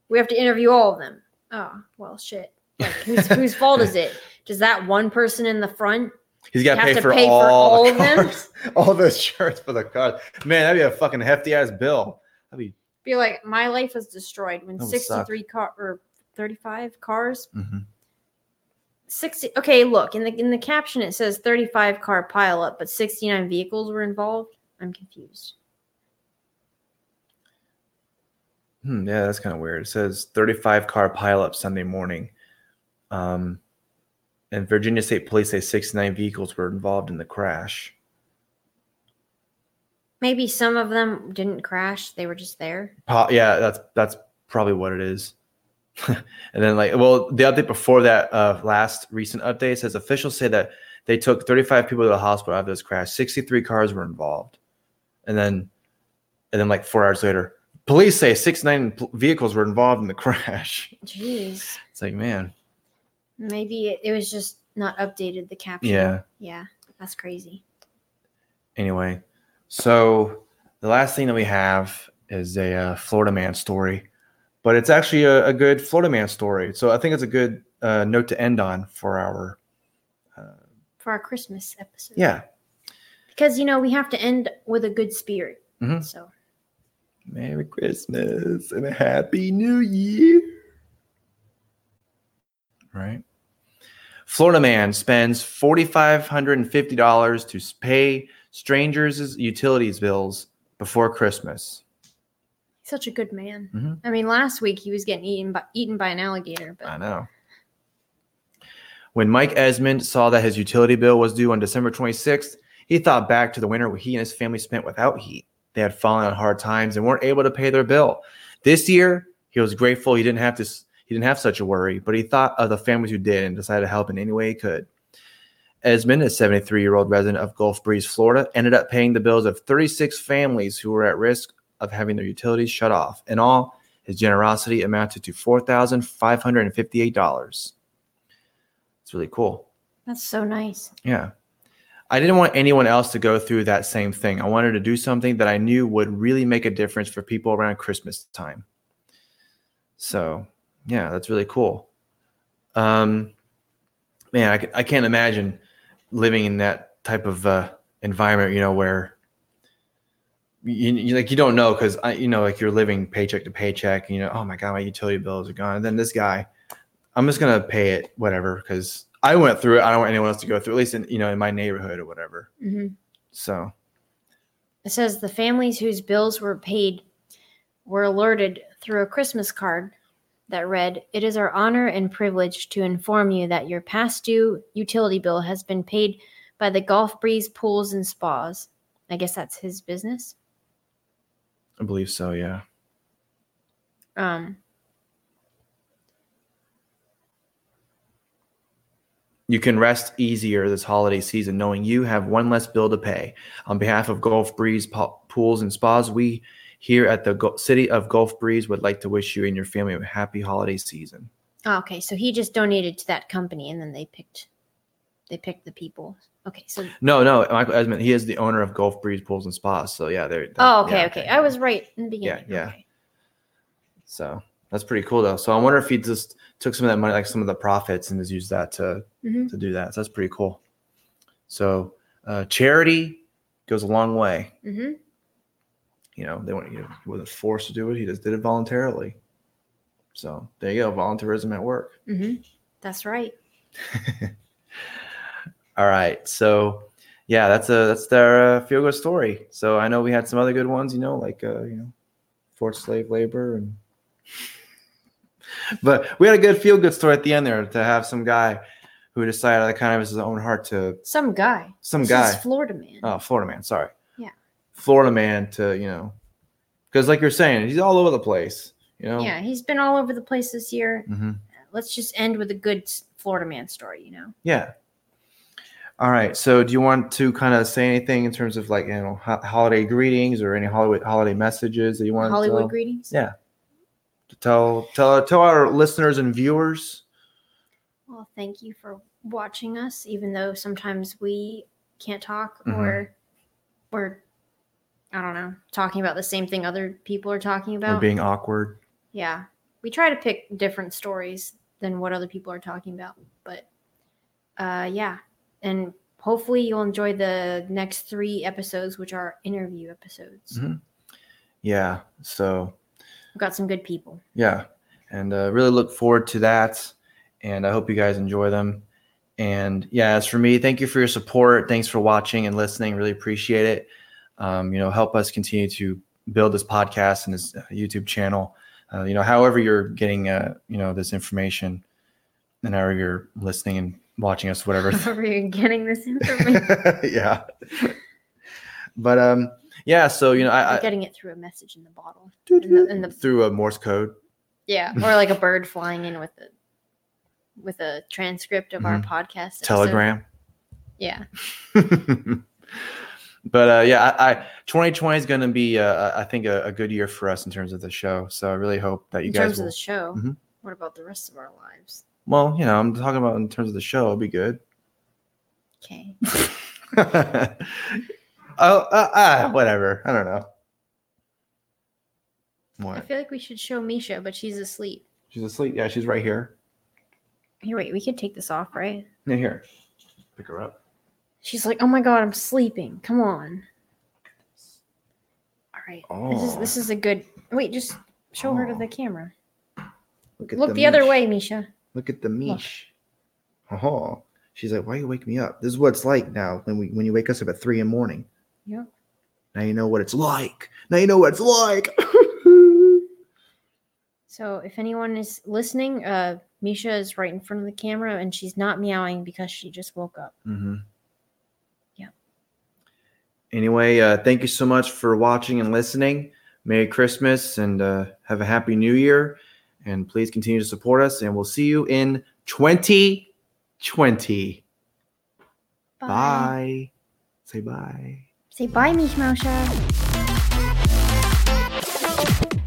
Speaker 1: We have to interview all of them. Oh, well, shit. *laughs* Like, whose, whose fault is it? Does that one person in the front?
Speaker 2: he's got to pay for
Speaker 1: pay for
Speaker 2: all,
Speaker 1: all
Speaker 2: the
Speaker 1: of them? *laughs*
Speaker 2: all the insurance for the cars. Man, that'd be a fucking hefty ass bill. That'd be.
Speaker 1: Be like, my life was destroyed when
Speaker 2: suck.
Speaker 1: 63 car or 35 cars.
Speaker 2: mhm.
Speaker 1: 60. Okay, look in the in the caption it says 35 car pileup, but 69 vehicles were involved. I'm confused.
Speaker 2: Hmm, yeah, that's kind of weird. It says 35 car pileup Sunday morning. Um, and Virginia State Police say 69 vehicles were involved in the crash.
Speaker 1: Maybe some of them didn't crash; they were just there.
Speaker 2: Po- yeah, that's that's probably what it is. *laughs* and then like, well, the update before that uh, last recent update says officials say that they took 35 people to the hospital after this crash. 63 cars were involved, and then and then like four hours later, police say 69 pl- vehicles were involved in the crash.
Speaker 1: Jeez,
Speaker 2: It's like, man,
Speaker 1: maybe it, it was just not updated. The caption.
Speaker 2: yeah.
Speaker 1: yeah, that's crazy.
Speaker 2: Anyway, so the last thing that we have is a uh, Florida man story, but it's actually a, a good Florida man story. So I think it's a good uh, note to end on for our
Speaker 1: For our Christmas episode.
Speaker 2: yeah.
Speaker 1: because you know we have to end with a good spirit.
Speaker 2: Mhm.
Speaker 1: So
Speaker 2: Merry Christmas and a Happy New Year. Right. Florida man spends $4,550 to pay strangers' utilities bills before Christmas.
Speaker 1: such a good man.
Speaker 2: Mhm.
Speaker 1: I mean, last week he was getting eaten by eaten by an alligator, but
Speaker 2: I know. When Mike Esmond saw that his utility bill was due on December 26th, he thought back to the winter where he and his family spent without heat. They had fallen on hard times and weren't able to pay their bill. This year, he was grateful he didn't have to he didn't have such a worry, but he thought of the families who did and decided to help in any way he could. Esmond, a 73-year-old resident of Gulf Breeze, Florida, ended up paying the bills of 36 families who were at risk of having their utilities shut off. In all, his generosity amounted to $4,558. It's really cool.
Speaker 1: that's so nice.
Speaker 2: Yeah. I didn't want anyone else to go through that same thing. I wanted to do something that I knew would really make a difference for people around Christmas time. So, yeah, that's really cool. Um, man, I, I can't imagine living in that type of uh, environment, you know, where you, you like you don't know because I, you know, like you're living paycheck to paycheck. You know, oh my god, my utility bills are gone. And then this guy, I'm just gonna pay it, whatever, because I went through it. I don't want anyone else to go through, at least in you know in my neighborhood or whatever.
Speaker 1: hmm
Speaker 2: So
Speaker 1: It says the families whose bills were paid were alerted through a Christmas card that read, It is our honor and privilege to inform you that your past due utility bill has been paid by the Gulf Breeze Pools and Spas. I guess that's his business.
Speaker 2: I believe so. Yeah.
Speaker 1: Um,
Speaker 2: You can rest easier this holiday season knowing you have one less bill to pay. On behalf of Gulf Breeze Po- Pools and Spas, we here at the Gu- City of Gulf Breeze would like to wish you and your family a happy holiday season.
Speaker 1: oh, okay, so he just donated to that company and then they picked they picked the people. Okay, so
Speaker 2: No, no, Michael Esmond, he is the owner of Gulf Breeze Pools and Spas. So yeah, they're.
Speaker 1: Oh, okay,
Speaker 2: yeah,
Speaker 1: okay. I was right in the beginning.
Speaker 2: yeah.
Speaker 1: Okay.
Speaker 2: So that's pretty cool though. So I wonder if he just took some of that money, like some of the profits, and just used that to
Speaker 1: Mhm.
Speaker 2: to do that. So that's pretty cool. So uh, charity goes a long way.
Speaker 1: hmm
Speaker 2: You know, they want you know, he wasn't forced to do it. He just did it voluntarily. So there you go, volunteerism at work.
Speaker 1: hmm That's right. *laughs*
Speaker 2: All right. So yeah, that's a that's their uh, feel good story. So I know we had some other good ones, you know, like uh, you know, forced slave labor and *laughs* but we had a good feel good story at the end there to have some guy who decided that kind of his own heart to
Speaker 1: Some guy.
Speaker 2: some
Speaker 1: This
Speaker 2: guy.
Speaker 1: Florida man.
Speaker 2: Oh, Florida man. Sorry.
Speaker 1: Yeah.
Speaker 2: Florida man to you know, because like you're saying, he's all over the place. You know.
Speaker 1: Yeah, he's been all over the place this year.
Speaker 2: hmm
Speaker 1: Let's just end with a good Florida man story, you know?
Speaker 2: Yeah. All right. So, do you want to kind of say anything in terms of like you know ho- holiday greetings or any Hollywood holiday messages that you want
Speaker 1: Hollywood
Speaker 2: to
Speaker 1: greetings.
Speaker 2: Yeah. To tell tell tell our listeners and viewers?
Speaker 1: Well, thank you for watching us, even though sometimes we can't talk
Speaker 2: Mhm.
Speaker 1: or we're, I don't know, talking about the same thing other people are talking
Speaker 2: Or
Speaker 1: about.
Speaker 2: being awkward.
Speaker 1: yeah. We try to pick different stories than what other people are talking about. But uh, yeah. And hopefully you'll enjoy the next three episodes, which are interview episodes.
Speaker 2: Mhm. Yeah. So
Speaker 1: We've got some good people.
Speaker 2: yeah, and uh, really look forward to that. And I hope you guys enjoy them. And yeah, as for me, thank you for your support. Thanks for watching and listening. Really appreciate it. Um, you know, help us continue to build this podcast and this uh, YouTube channel. Uh, you know, however you're getting, uh, you know, this information, and however you're listening and watching us, whatever. *laughs*
Speaker 1: Where you're getting this *laughs* information.
Speaker 2: yeah. But um, yeah. So you know, I, I
Speaker 1: getting it through a message in the bottle. In the, in the
Speaker 2: through a Morse code.
Speaker 1: Yeah, *laughs* or like a bird flying in with a with a transcript of our podcast. episode.
Speaker 2: Telegram.
Speaker 1: Yeah, *laughs*
Speaker 2: but uh, yeah, I, I 2020 is going to be, uh, I think, a, a good year for us in terms of the show. So I really hope that you
Speaker 1: in
Speaker 2: guys
Speaker 1: terms
Speaker 2: will.
Speaker 1: of the show.
Speaker 2: Mhm.
Speaker 1: What about the rest of our lives?
Speaker 2: well, you know, I'm talking about in terms of the show. It'll be good.
Speaker 1: Okay. *laughs*
Speaker 2: oh, uh, uh, whatever. I don't know.
Speaker 1: I feel like we should show Misha, but she's asleep.
Speaker 2: She's asleep. Yeah, she's right here.
Speaker 1: Here, wait, we could take this off, right?
Speaker 2: Yeah, here. Pick her up.
Speaker 1: She's like, "Oh my god, I'm sleeping. Come on." All right. Oh. This is
Speaker 2: Oh.
Speaker 1: this is a good. Wait, just show her to
Speaker 2: Oh.
Speaker 1: the camera.
Speaker 2: Look, at
Speaker 1: Look the, other way, Misha.
Speaker 2: Look at the meesh. Oh, she's like, why you wake me up? This is what it's like now when we when you wake us up at three in the morning.
Speaker 1: Yep.
Speaker 2: Now you know what it's like. Now you know what it's like. *laughs*
Speaker 1: So if anyone is listening, uh, Misha is right in front of the camera, and she's not meowing because she just woke up.
Speaker 2: mm-hmm.
Speaker 1: Yeah.
Speaker 2: Anyway, uh, thank you so much for watching and listening. Merry Christmas and uh, have a happy New Year. And please continue to support us. And we'll see you in 2020. Bye. Say bye.
Speaker 1: Say bye, Mishmausha.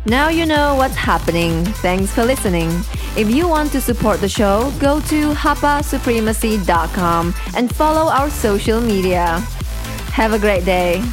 Speaker 3: Now you know what's happening. Thanks for listening. If you want to support the show, go to hapasupremacy.com and follow our social media. Have a great day.